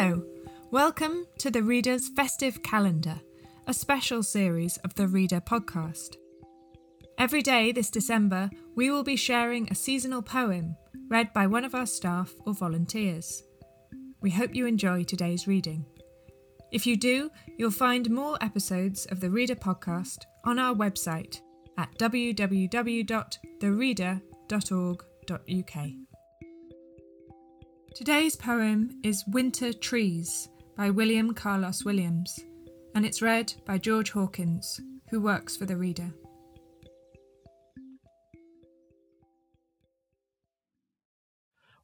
Hello, welcome to the Reader's Festive Calendar, a special series of the Reader podcast. Every day this December, we will be sharing a seasonal poem read by one of our staff or volunteers. We hope you enjoy today's reading. If you do, you'll find more episodes of the Reader podcast on our website at www.thereader.org.uk. Today's poem is Winter Trees by William Carlos Williams, and it's read by George Hawkins, who works for the Reader.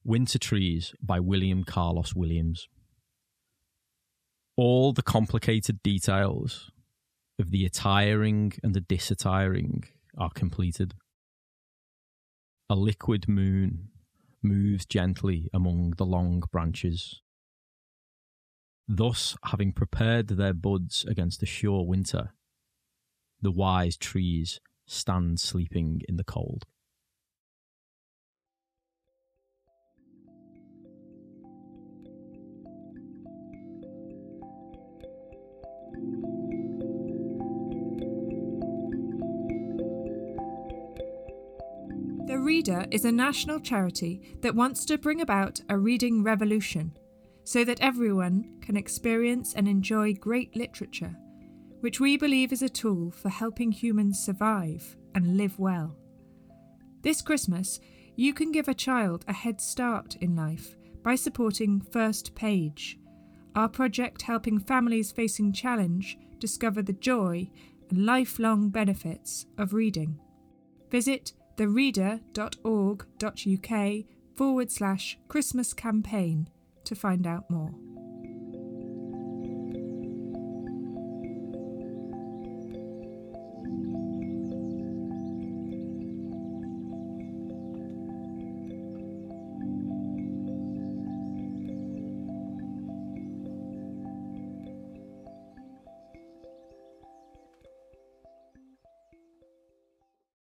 Winter Trees by William Carlos Williams. All the complicated details of the attiring and the disattiring are completed. A liquid moon moves gently among the long branches. Thus, having prepared their buds against a sure winter, the wise trees stand sleeping in the cold. The Reader is a national charity that wants to bring about a reading revolution so that everyone can experience and enjoy great literature, which we believe is a tool for helping humans survive and live well. This Christmas, you can give a child a head start in life by supporting First Page, our project helping families facing challenge discover the joy and lifelong benefits of reading. Visit thereader.org.uk forward slash Christmas campaign to find out more.